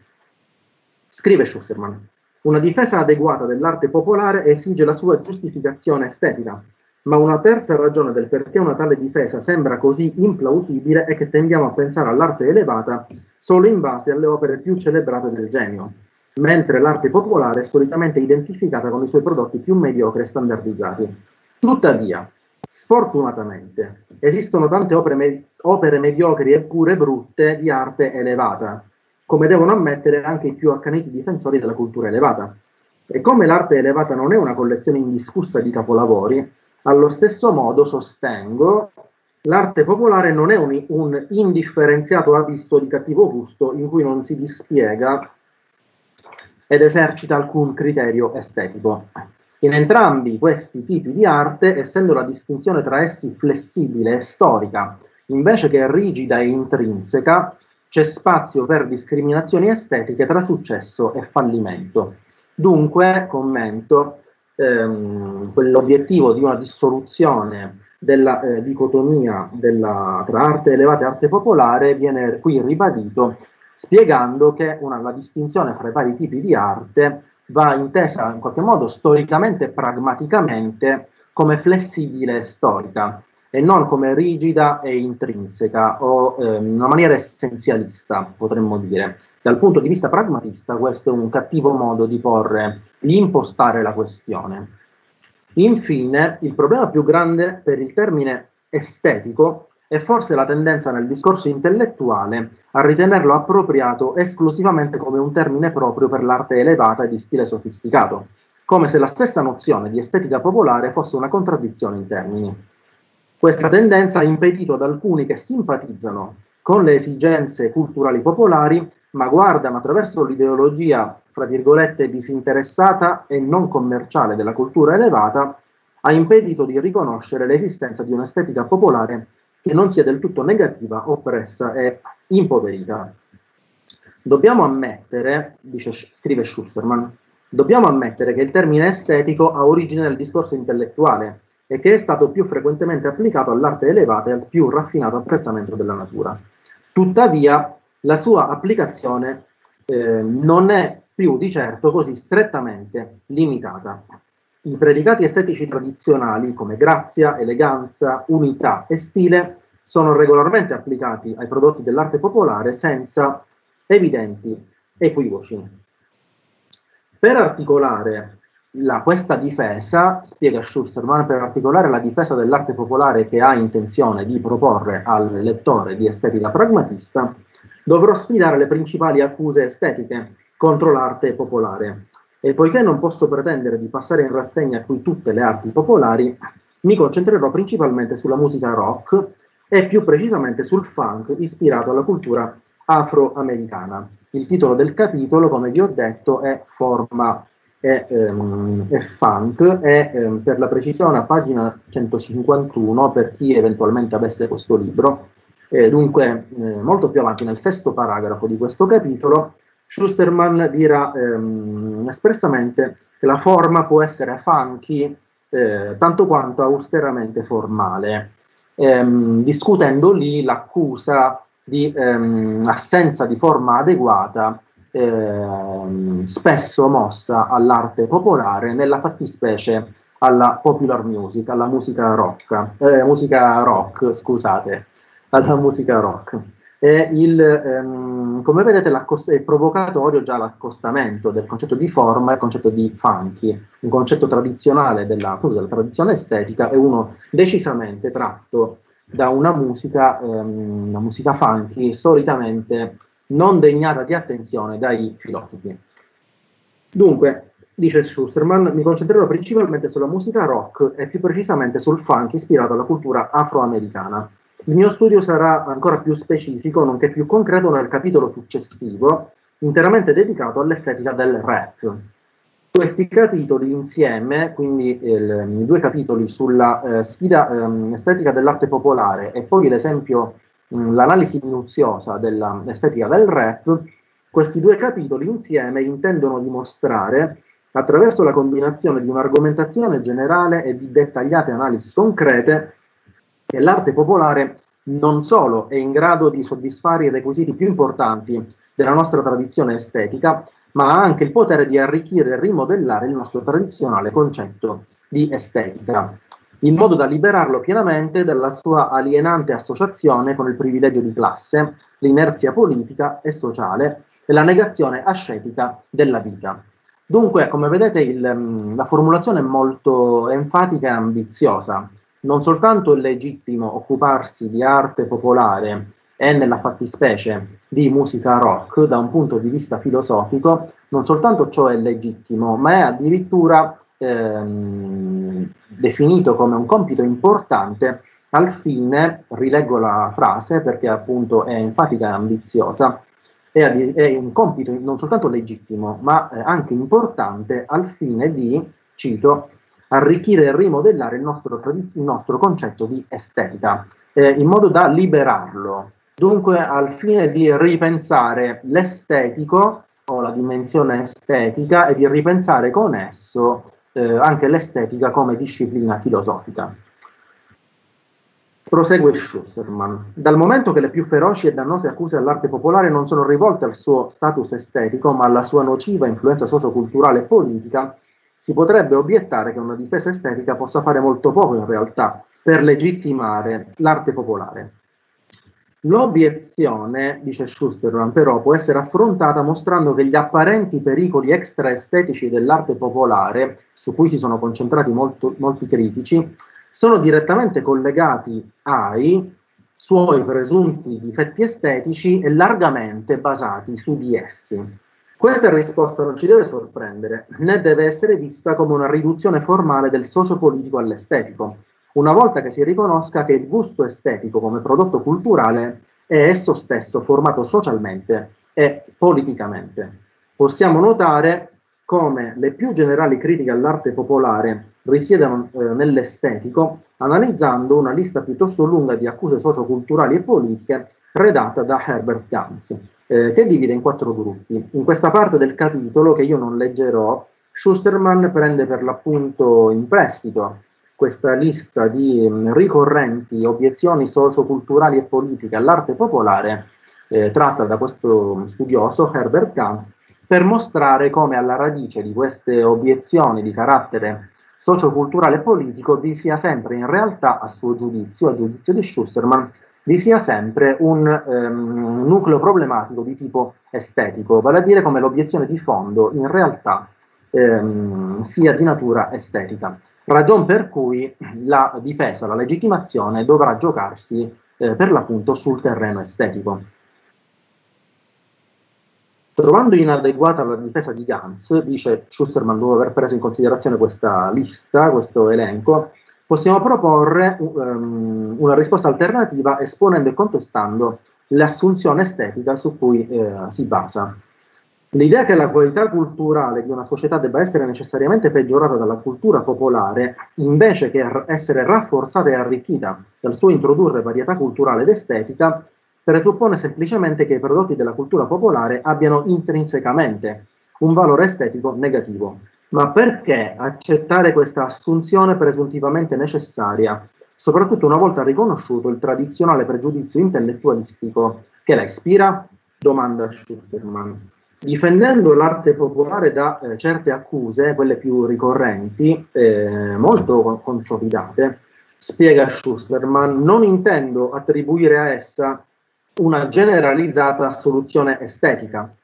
Scrive Schusterman, una difesa adeguata dell'arte popolare esige la sua giustificazione estetica, ma una terza ragione del perché una tale difesa sembra così implausibile è che tendiamo a pensare all'arte elevata solo in base alle opere più celebrate del genio. mentre l'arte popolare è solitamente identificata con i suoi prodotti più mediocri e standardizzati. Tuttavia, sfortunatamente, esistono tante opere, me- opere mediocri e pure brutte di arte elevata, come devono ammettere anche i più accaniti difensori della cultura elevata. E come l'arte elevata non è una collezione indiscussa di capolavori, allo stesso modo sostengo l'arte popolare non è un, un indifferenziato abisso di cattivo gusto in cui non si dispiega ed esercita alcun criterio estetico. In entrambi questi tipi di arte, essendo la distinzione tra essi flessibile e storica, invece che rigida e intrinseca, c'è spazio per discriminazioni estetiche tra successo e fallimento. Dunque, commento, ehm, quell'obiettivo di una dissoluzione della eh, dicotomia della, tra arte elevata e arte popolare viene qui ribadito spiegando che una, la distinzione fra i vari tipi di arte va intesa in qualche modo storicamente e pragmaticamente come flessibile e storica e non come rigida e intrinseca o eh, in una maniera essenzialista, potremmo dire. Dal punto di vista pragmatista questo è un cattivo modo di porre, di impostare la questione. Infine, il problema più grande per il termine estetico è forse la tendenza nel discorso intellettuale a ritenerlo appropriato esclusivamente come un termine proprio per l'arte elevata e di stile sofisticato, come se la stessa nozione di estetica popolare fosse una contraddizione in termini. Questa tendenza ha impedito ad alcuni che simpatizzano con le esigenze culturali popolari, ma guardano attraverso l'ideologia, fra virgolette, disinteressata e non commerciale della cultura elevata, ha impedito di riconoscere l'esistenza di un'estetica popolare che non sia del tutto negativa, oppressa e impoverita. Dobbiamo ammettere, dice, scrive Schusterman, dobbiamo ammettere che il termine estetico ha origine nel discorso intellettuale e che è stato più frequentemente applicato all'arte elevata e al più raffinato apprezzamento della natura. Tuttavia, la sua applicazione eh, non è più di certo così strettamente limitata. I predicati estetici tradizionali come grazia, eleganza, unità e stile sono regolarmente applicati ai prodotti dell'arte popolare senza evidenti equivoci. Per articolare la, questa difesa, spiega Schusterman, per articolare la difesa dell'arte popolare che ha intenzione di proporre al lettore di estetica pragmatista, dovrò sfidare le principali accuse estetiche contro l'arte popolare. E poiché non posso pretendere di passare in rassegna qui tutte le arti popolari, mi concentrerò principalmente sulla musica rock e più precisamente sul funk ispirato alla cultura afroamericana. Il titolo del capitolo, come vi ho detto, è Forma e, ehm, e funk e ehm, per la precisione a pagina 151 per chi eventualmente avesse questo libro. Eh, dunque, eh, molto più avanti nel sesto paragrafo di questo capitolo, Schusterman dirà ehm, espressamente che la forma può essere funky eh, tanto quanto austeramente formale, ehm, discutendo lì l'accusa di ehm, assenza di forma adeguata eh, spesso mossa all'arte popolare, nella fattispecie alla popular music, alla musica rock, eh, musica rock, scusate, alla musica rock. Il, ehm, come vedete è provocatorio già l'accostamento del concetto di forma e il concetto di funky, un concetto tradizionale della, della tradizione estetica e uno decisamente tratto da una musica, ehm, una musica funky solitamente non degnata di attenzione dai filosofi. Dunque, dice Schusterman, mi concentrerò principalmente sulla musica rock e più precisamente sul funk ispirato alla cultura afroamericana. Il mio studio sarà ancora più specifico, nonché più concreto nel capitolo successivo, interamente dedicato all'estetica del rap. Questi capitoli insieme, quindi il, i due capitoli sulla eh, sfida eh, estetica dell'arte popolare e poi l'esempio l'analisi minuziosa dell'estetica del rap, questi due capitoli insieme intendono dimostrare, attraverso la combinazione di un'argomentazione generale e di dettagliate analisi concrete, che l'arte popolare non solo è in grado di soddisfare i requisiti più importanti della nostra tradizione estetica, ma ha anche il potere di arricchire e rimodellare il nostro tradizionale concetto di estetica in modo da liberarlo pienamente dalla sua alienante associazione con il privilegio di classe, l'inerzia politica e sociale e la negazione ascetica della vita. Dunque, come vedete, il, mm, la formulazione è molto enfatica e ambiziosa. Non soltanto è legittimo occuparsi di arte popolare e nella fattispecie di musica rock da un punto di vista filosofico, non soltanto ciò è legittimo, ma è addirittura ehm, definito come un compito importante al fine, rileggo la frase perché appunto è enfatica e ambiziosa, è, è un compito non soltanto legittimo, ma eh, anche importante al fine di, cito, arricchire e rimodellare il nostro, il nostro concetto di estetica, eh, in modo da liberarlo. Dunque, al fine di ripensare l'estetico o la dimensione estetica e di ripensare con esso eh, anche l'estetica come disciplina filosofica. Prosegue Schusterman. Dal momento che le più feroci e dannose accuse all'arte popolare non sono rivolte al suo status estetico, ma alla sua nociva influenza socioculturale e politica, si potrebbe obiettare che una difesa estetica possa fare molto poco in realtà per legittimare l'arte popolare. L'obiezione, dice Schusterman, però può essere affrontata mostrando che gli apparenti pericoli extraestetici dell'arte popolare, su cui si sono concentrati molto, molti critici, sono direttamente collegati ai suoi presunti difetti estetici e largamente basati su di essi. Questa risposta non ci deve sorprendere, né deve essere vista come una riduzione formale del sociopolitico all'estetico, una volta che si riconosca che il gusto estetico come prodotto culturale è esso stesso formato socialmente e politicamente. Possiamo notare come le più generali critiche all'arte popolare risiedano eh, nell'estetico, analizzando una lista piuttosto lunga di accuse socioculturali e politiche redatta da Herbert Gans, eh, che divide in quattro gruppi. In questa parte del capitolo, che io non leggerò, Schusterman prende per l'appunto in prestito questa lista di mm, ricorrenti obiezioni socioculturali e politiche all'arte popolare, eh, tratta da questo studioso Herbert Gans, per mostrare come alla radice di queste obiezioni di carattere socioculturale e politico vi sia sempre in realtà, a suo giudizio, a giudizio di Schusserman, vi sia sempre un um, nucleo problematico di tipo estetico, vale a dire come l'obiezione di fondo in realtà um, sia di natura estetica. Ragion per cui la difesa, la legittimazione dovrà giocarsi eh, per l'appunto sul terreno estetico. Trovando inadeguata la difesa di Gans, dice Schusterman dopo aver preso in considerazione questa lista, questo elenco, possiamo proporre um, una risposta alternativa esponendo e contestando l'assunzione estetica su cui eh, si basa. L'idea che la qualità culturale di una società debba essere necessariamente peggiorata dalla cultura popolare, invece che essere rafforzata e arricchita dal suo introdurre varietà culturale ed estetica, presuppone semplicemente che i prodotti della cultura popolare abbiano intrinsecamente un valore estetico negativo. Ma perché accettare questa assunzione presuntivamente necessaria, soprattutto una volta riconosciuto il tradizionale pregiudizio intellettualistico che la ispira? Domanda Schusterman. Difendendo l'arte popolare da eh, certe accuse, quelle più ricorrenti, eh, molto consolidate, spiega Schusterman, non intendo attribuire a essa una generalizzata soluzione estetica.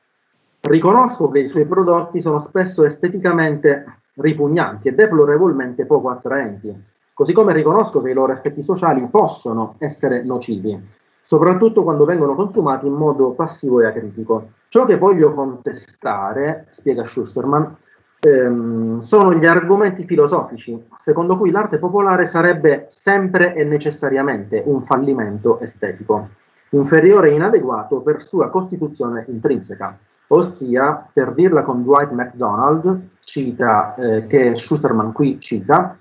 Riconosco che i suoi prodotti sono spesso esteticamente ripugnanti e deplorevolmente poco attraenti, così come riconosco che i loro effetti sociali possono essere nocivi, soprattutto quando vengono consumati in modo passivo e acritico. Ciò che voglio contestare, spiega Schusterman, ehm, sono gli argomenti filosofici, secondo cui l'arte popolare sarebbe sempre e necessariamente un fallimento estetico inferiore e inadeguato per sua costituzione intrinseca, ossia, per dirla con Dwight MacDonald, cita, eh, che Schusterman qui cita,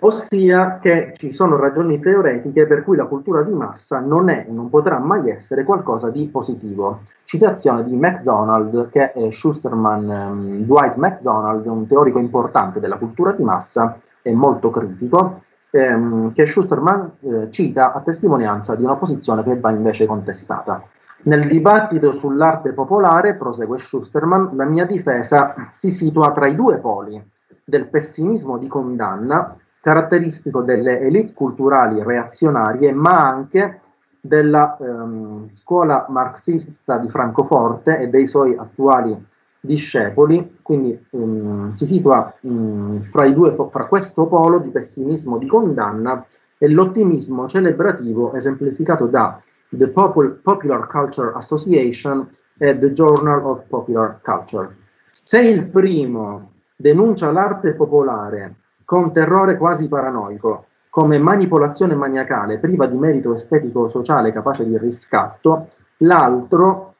ossia che ci sono ragioni teoretiche per cui la cultura di massa non è e non potrà mai essere qualcosa di positivo. Citazione di MacDonald, che è Schusterman, um, Dwight MacDonald, un teorico importante della cultura di massa e molto critico, ehm, che Schusterman eh, cita a testimonianza di una posizione che va invece contestata. Nel dibattito sull'arte popolare, prosegue Schusterman, la mia difesa si situa tra i due poli del pessimismo di condanna, caratteristico delle elite culturali reazionarie, ma anche della ehm, scuola marxista di Francoforte e dei suoi attuali discepoli, quindi ehm, si situa ehm, fra, due, fra questo polo di pessimismo di condanna e l'ottimismo celebrativo esemplificato da The Popular Culture Association e The Journal of Popular Culture. Se il primo denuncia l'arte popolare con terrore quasi paranoico, come manipolazione maniacale priva di merito estetico-sociale capace di riscatto, l'altro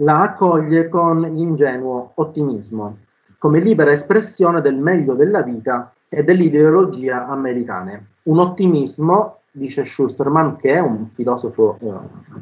la accoglie con ingenuo ottimismo, come libera espressione del meglio della vita e dell'ideologia americane. Un ottimismo, dice Schusterman, che è un filosofo eh,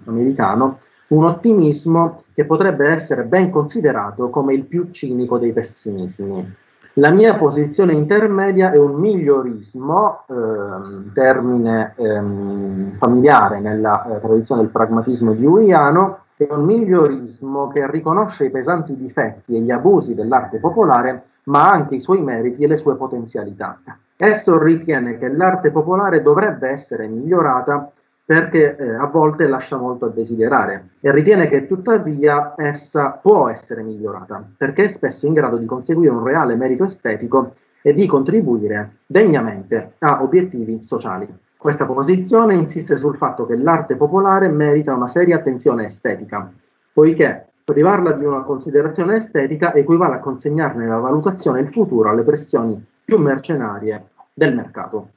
americano, un ottimismo che potrebbe essere ben considerato come il più cinico dei pessimismi. La mia posizione intermedia è un migliorismo, ehm, termine ehm, familiare nella eh, tradizione del pragmatismo deweyano, è un migliorismo che riconosce i pesanti difetti e gli abusi dell'arte popolare, ma anche i suoi meriti e le sue potenzialità. Esso ritiene che l'arte popolare dovrebbe essere migliorata perché eh, a volte lascia molto a desiderare e ritiene che tuttavia essa può essere migliorata perché è spesso in grado di conseguire un reale merito estetico e di contribuire degnamente a obiettivi sociali. Questa posizione insiste sul fatto che l'arte popolare merita una seria attenzione estetica, poiché privarla di una considerazione estetica equivale a consegnarne la valutazione il futuro alle pressioni più mercenarie del mercato.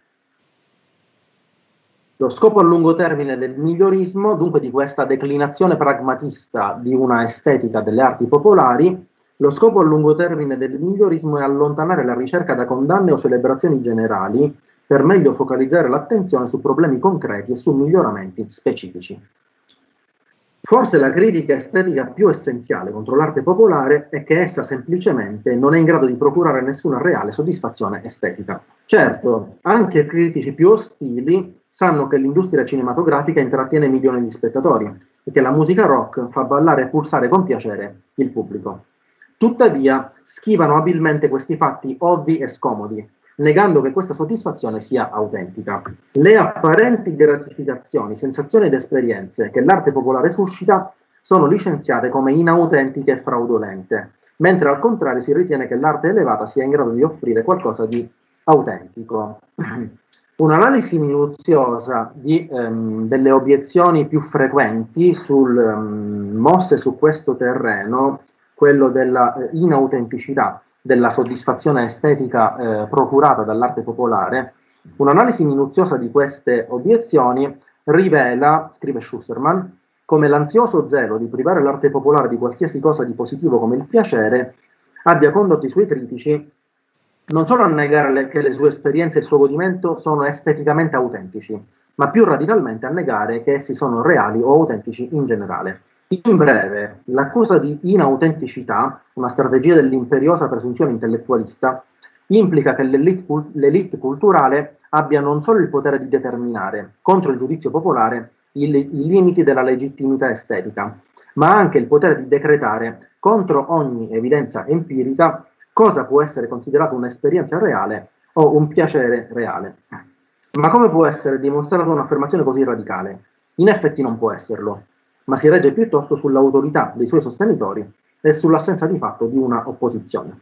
Lo scopo a lungo termine del migliorismo, dunque di questa declinazione pragmatista di una estetica delle arti popolari, lo scopo a lungo termine del migliorismo è allontanare la ricerca da condanne o celebrazioni generali per meglio focalizzare l'attenzione su problemi concreti e su miglioramenti specifici. Forse la critica estetica più essenziale contro l'arte popolare è che essa semplicemente non è in grado di procurare nessuna reale soddisfazione estetica. Certo, anche critici più ostili sanno che l'industria cinematografica intrattiene milioni di spettatori e che la musica rock fa ballare e pulsare con piacere il pubblico. Tuttavia, schivano abilmente questi fatti ovvi e scomodi, negando che questa soddisfazione sia autentica. Le apparenti gratificazioni, sensazioni ed esperienze che l'arte popolare suscita sono licenziate come inautentiche e fraudolente, mentre al contrario si ritiene che l'arte elevata sia in grado di offrire qualcosa di autentico. Un'analisi minuziosa di, ehm, delle obiezioni più frequenti sul, ehm, mosse su questo terreno, quello della eh, inautenticità, della soddisfazione estetica eh, procurata dall'arte popolare, un'analisi minuziosa di queste obiezioni rivela, scrive Schusserman, come l'ansioso zelo di privare l'arte popolare di qualsiasi cosa di positivo come il piacere abbia condotto i suoi critici non solo a negare le, che le sue esperienze e il suo godimento sono esteticamente autentici, ma più radicalmente a negare che essi sono reali o autentici in generale. In breve, l'accusa di inautenticità, una strategia dell'imperiosa presunzione intellettualista, implica che l'elite, l'elite culturale abbia non solo il potere di determinare, contro il giudizio popolare, i, i limiti della legittimità estetica, ma anche il potere di decretare contro ogni evidenza empirica cosa può essere considerato un'esperienza reale o un piacere reale. Ma come può essere dimostrata un'affermazione così radicale? In effetti non può esserlo ma si regge piuttosto sull'autorità dei suoi sostenitori e sull'assenza di fatto di una opposizione.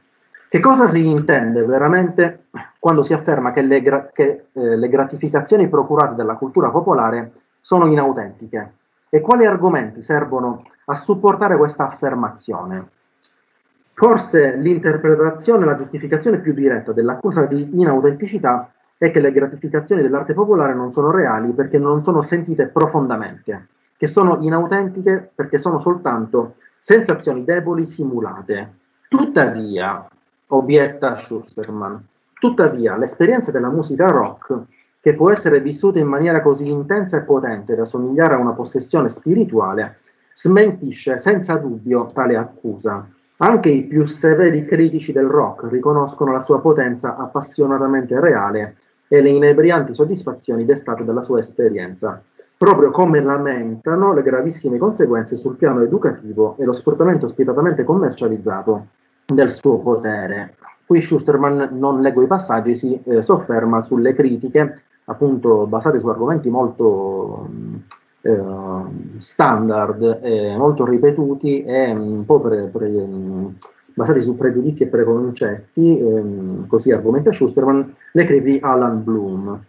Che cosa si intende veramente quando si afferma che le, gra- che, eh, le gratificazioni procurate dalla cultura popolare sono inautentiche? E quali argomenti servono a supportare questa affermazione? Forse l'interpretazione la giustificazione più diretta dell'accusa di inautenticità è che le gratificazioni dell'arte popolare non sono reali perché non sono sentite profondamente che sono inautentiche perché sono soltanto sensazioni deboli simulate. Tuttavia, obietta Schusterman, tuttavia l'esperienza della musica rock, che può essere vissuta in maniera così intensa e potente da somigliare a una possessione spirituale, smentisce senza dubbio tale accusa. Anche i più severi critici del rock riconoscono la sua potenza appassionatamente reale e le inebrianti soddisfazioni destate dalla sua esperienza proprio come lamentano le gravissime conseguenze sul piano educativo e lo sfruttamento spietatamente commercializzato del suo potere. Qui Schusterman, non leggo i passaggi, si eh, sofferma sulle critiche, appunto basate su argomenti molto eh, standard eh, molto ripetuti e un po' pre, pre, basati su pregiudizi e preconcetti, ehm, così argomenta Schusterman, le crisi di Alan Bloom.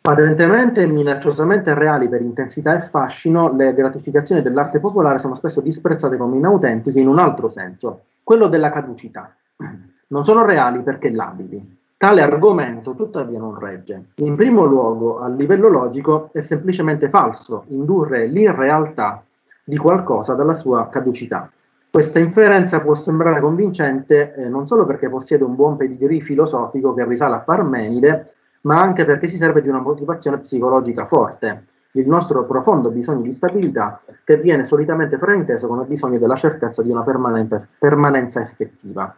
Patentemente e minacciosamente reali per intensità e fascino, le gratificazioni dell'arte popolare sono spesso disprezzate come inautentiche in un altro senso, quello della caducità. Non sono reali perché labili. Tale argomento tuttavia non regge. In primo luogo, a livello logico, è semplicemente falso indurre l'irrealtà di qualcosa dalla sua caducità. Questa inferenza può sembrare convincente eh, non solo perché possiede un buon pedigree filosofico che risale a Parmenide, ma anche perché si serve di una motivazione psicologica forte, il nostro profondo bisogno di stabilità che viene solitamente frainteso come bisogno della certezza di una permanenza effettiva.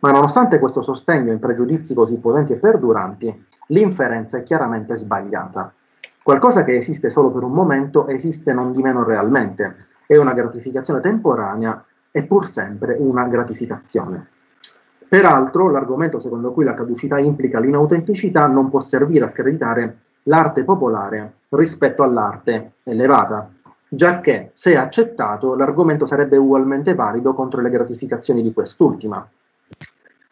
Ma nonostante questo sostegno in pregiudizi così potenti e perduranti, l'inferenza è chiaramente sbagliata. Qualcosa che esiste solo per un momento esiste non di meno realmente, è una gratificazione temporanea e pur sempre una gratificazione. Peraltro, l'argomento secondo cui la caducità implica l'inautenticità non può servire a screditare l'arte popolare rispetto all'arte elevata, giacché, se accettato, l'argomento sarebbe ugualmente valido contro le gratificazioni di quest'ultima.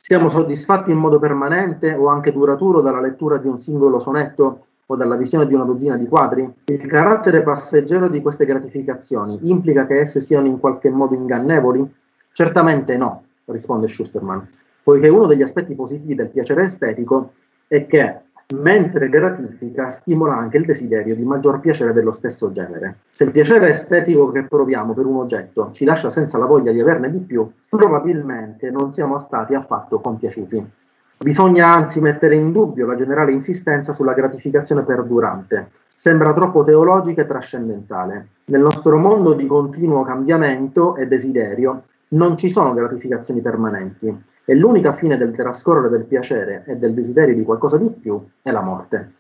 Siamo soddisfatti in modo permanente o anche duraturo dalla lettura di un singolo sonetto o dalla visione di una dozzina di quadri? Il carattere passeggero di queste gratificazioni implica che esse siano in qualche modo ingannevoli? Certamente no, risponde Schusterman, poiché uno degli aspetti positivi del piacere estetico è che mentre gratifica stimola anche il desiderio di maggior piacere dello stesso genere. Se il piacere estetico che proviamo per un oggetto ci lascia senza la voglia di averne di più, probabilmente non siamo stati affatto compiaciuti. Bisogna anzi mettere in dubbio la generale insistenza sulla gratificazione perdurante. Sembra troppo teologica e trascendentale. Nel nostro mondo di continuo cambiamento e desiderio non ci sono gratificazioni permanenti e l'unica fine del trascorrere del piacere e del desiderio di qualcosa di più è la morte.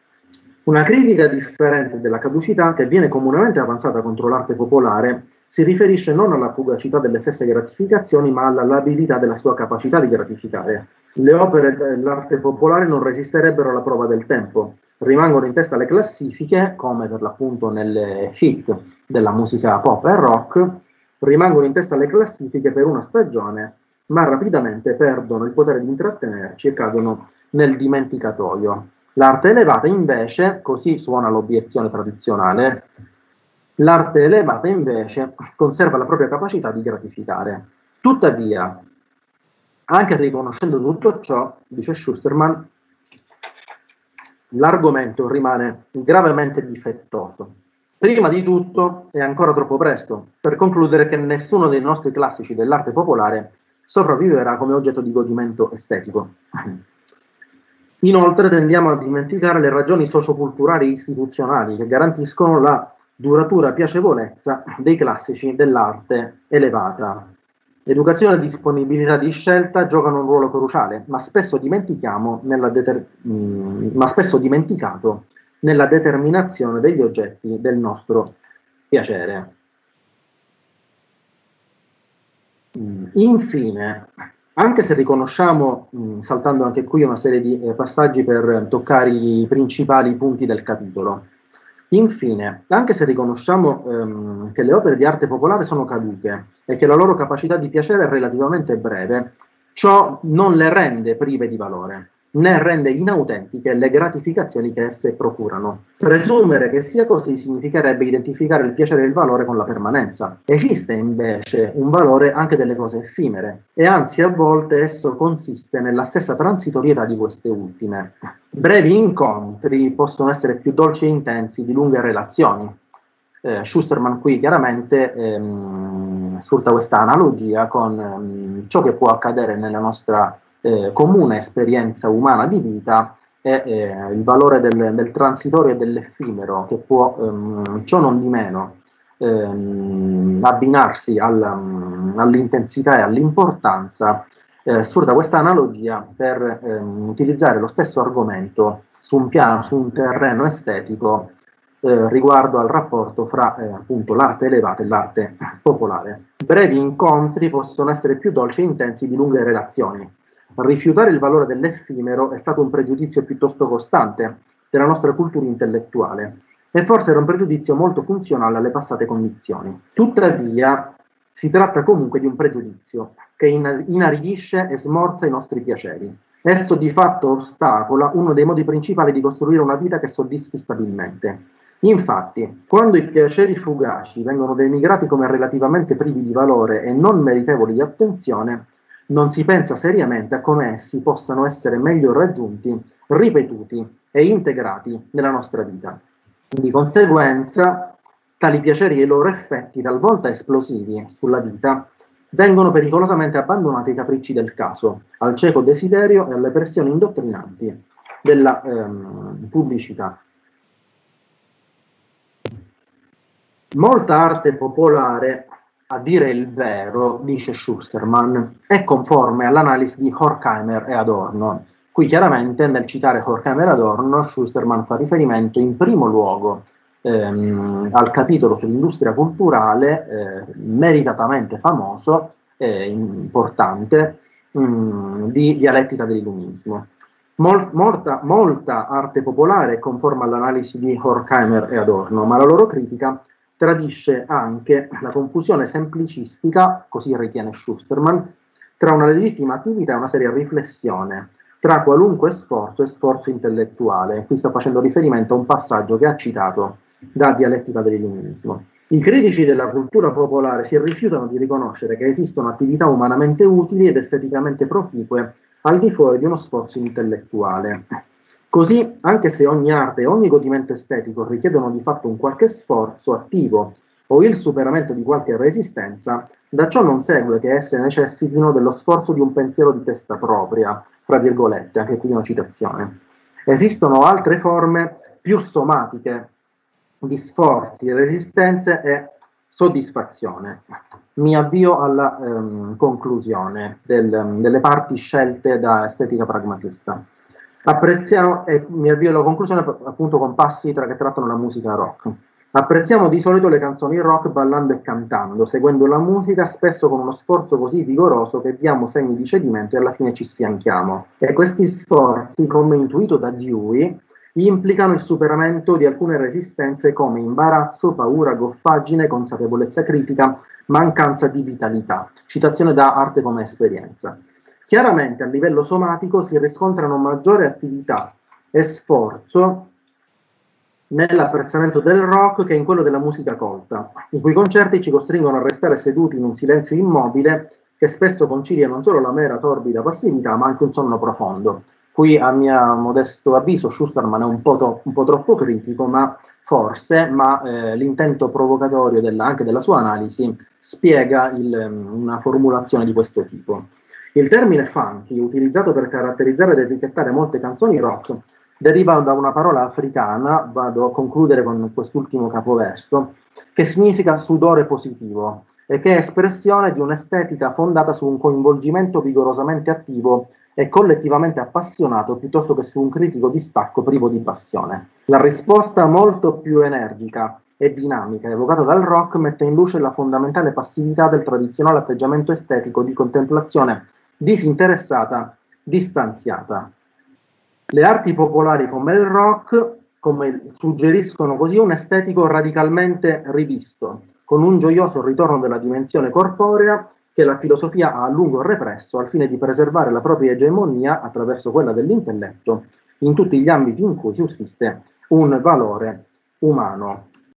Una critica differente della caducità che viene comunemente avanzata contro l'arte popolare si riferisce non alla fugacità delle stesse gratificazioni, ma alla labilità della sua capacità di gratificare. Le opere dell'arte popolare non resisterebbero alla prova del tempo, rimangono in testa alle classifiche, come per l'appunto nelle hit della musica pop e rock, rimangono in testa alle classifiche per una stagione ma rapidamente perdono il potere di intrattenerci e cadono nel dimenticatoio. L'arte elevata invece, così suona l'obiezione tradizionale, l'arte elevata invece conserva la propria capacità di gratificare. Tuttavia, anche riconoscendo tutto ciò, dice Schusterman, l'argomento rimane gravemente difettoso. Prima di tutto, è ancora troppo presto per concludere che nessuno dei nostri classici dell'arte popolare sopravviverà come oggetto di godimento estetico. Inoltre tendiamo a dimenticare le ragioni socioculturali e istituzionali che garantiscono la duratura piacevolezza dei classici dell'arte elevata. Educazione e disponibilità di scelta giocano un ruolo cruciale, ma spesso, deter- mm, ma spesso dimenticato nella determinazione degli oggetti del nostro piacere. Infine, anche se riconosciamo, mh, saltando anche qui una serie di eh, passaggi per toccare i principali punti del capitolo, infine, anche se riconosciamo ehm, che le opere di arte popolare sono cadute e che la loro capacità di piacere è relativamente breve, ciò non le rende prive di valore né rende inautentiche le gratificazioni che esse procurano. Presumere che sia così significherebbe identificare il piacere e il valore con la permanenza. Esiste invece un valore anche delle cose effimere e anzi a volte esso consiste nella stessa transitorietà di queste ultime. Brevi incontri possono essere più dolci e intensi di lunghe relazioni. Eh, Schusterman qui chiaramente ehm, sfrutta questa analogia con ehm, ciò che può accadere nella nostra eh, comune esperienza umana di vita è eh, il valore del, del, transitorio e dell'effimero che può ehm, ciò non di meno ehm, abbinarsi alla, mm, all'intensità e all'importanza eh, sfrutta questa analogia per ehm, utilizzare lo stesso argomento su un piano, su un terreno estetico eh, riguardo al rapporto fra eh, appunto l'arte elevata e l'arte popolare. Brevi incontri possono essere più dolci e intensi di lunghe relazioni. Rifiutare il valore dell'effimero è stato un pregiudizio piuttosto costante della nostra cultura intellettuale e forse era un pregiudizio molto funzionale alle passate condizioni. Tuttavia, si tratta comunque di un pregiudizio che inaridisce e smorza i nostri piaceri. Esso di fatto ostacola uno dei modi principali di costruire una vita che soddisfi stabilmente. Infatti, quando i piaceri fugaci vengono denigrati come relativamente privi di valore e non meritevoli di attenzione, non si pensa seriamente a come essi possano essere meglio raggiunti, ripetuti e integrati nella nostra vita. Di conseguenza, tali piaceri e i loro effetti, talvolta esplosivi sulla vita, vengono pericolosamente abbandonati ai capricci del caso, al cieco desiderio e alle pressioni indottrinanti della ehm, pubblicità. Molta arte popolare, a dire il vero, dice Schustermann, è conforme all'analisi di Horkheimer e Adorno, Qui chiaramente nel citare Horkheimer Adorno, Schusterman fa riferimento in primo luogo ehm, al capitolo sull'industria culturale, eh, meritatamente famoso e importante, mh, mm, di dialettica dell'illuminismo. Mol, molta, molta, arte popolare conforma all'analisi di Horkheimer e Adorno, ma la loro critica tradisce anche la confusione semplicistica, così ritiene Schusterman, tra una legittima attività e una seria riflessione tra qualunque sforzo e sforzo intellettuale. Qui sto facendo riferimento a un passaggio che ha citato da Dialettica dell'Illuminismo. I critici della cultura popolare si rifiutano di riconoscere che esistono attività umanamente utili ed esteticamente proficue al di fuori di uno sforzo intellettuale. Così, anche se ogni arte e ogni godimento estetico richiedono di fatto un qualche sforzo attivo o il superamento di qualche resistenza, da ciò non segue che esse necessitino dello sforzo di un pensiero di testa propria, fra virgolette, anche qui una citazione. Esistono altre forme più somatiche di sforzi, resistenze e soddisfazione. Mi avvio alla ehm, conclusione del, delle parti scelte da estetica pragmatista. Apprezziamo, e mi avvio alla conclusione appunto con passi tra, che trattano la musica rock. Apprezziamo di solito le canzoni rock ballando e cantando, seguendo la musica spesso con uno sforzo così vigoroso che diamo segni di cedimento e alla fine ci sfianchiamo. E questi sforzi, come intuito da Dewey, implicano il superamento di alcune resistenze come imbarazzo, paura, goffaggine, consapevolezza critica, mancanza di vitalità. Citazione da Arte come esperienza. Chiaramente a livello somatico si riscontrano maggiore attività e sforzo nell'apprezzamento del rock che in quello della musica colta, in cui i concerti ci costringono a restare seduti in un silenzio immobile che spesso concilia non solo la mera torbida passività, ma anche un sonno profondo. Qui, a mio modesto avviso, Schusterman è un po', to- un po troppo critico, ma forse, ma eh, l'intento provocatorio della, anche della sua analisi spiega il, una formulazione di questo tipo. Il termine funky, utilizzato per caratterizzare ed etichettare molte canzoni rock, deriva da una parola africana, vado a concludere con quest'ultimo capoverso, che significa sudore positivo e che è espressione di un'estetica fondata su un coinvolgimento vigorosamente attivo e collettivamente appassionato piuttosto che su un critico distacco privo di passione. La risposta molto più energica e dinamica evocata dal rock mette in luce la fondamentale passività del tradizionale atteggiamento estetico di contemplazione disinteressata, distanziata. Le arti popolari come il rock come suggeriscono così un estetico radicalmente rivisto, con un gioioso ritorno della dimensione corporea che la filosofia ha a lungo represso al fine di preservare la propria egemonia attraverso quella dell'intelletto in tutti gli ambiti in cui sussiste un valore umano.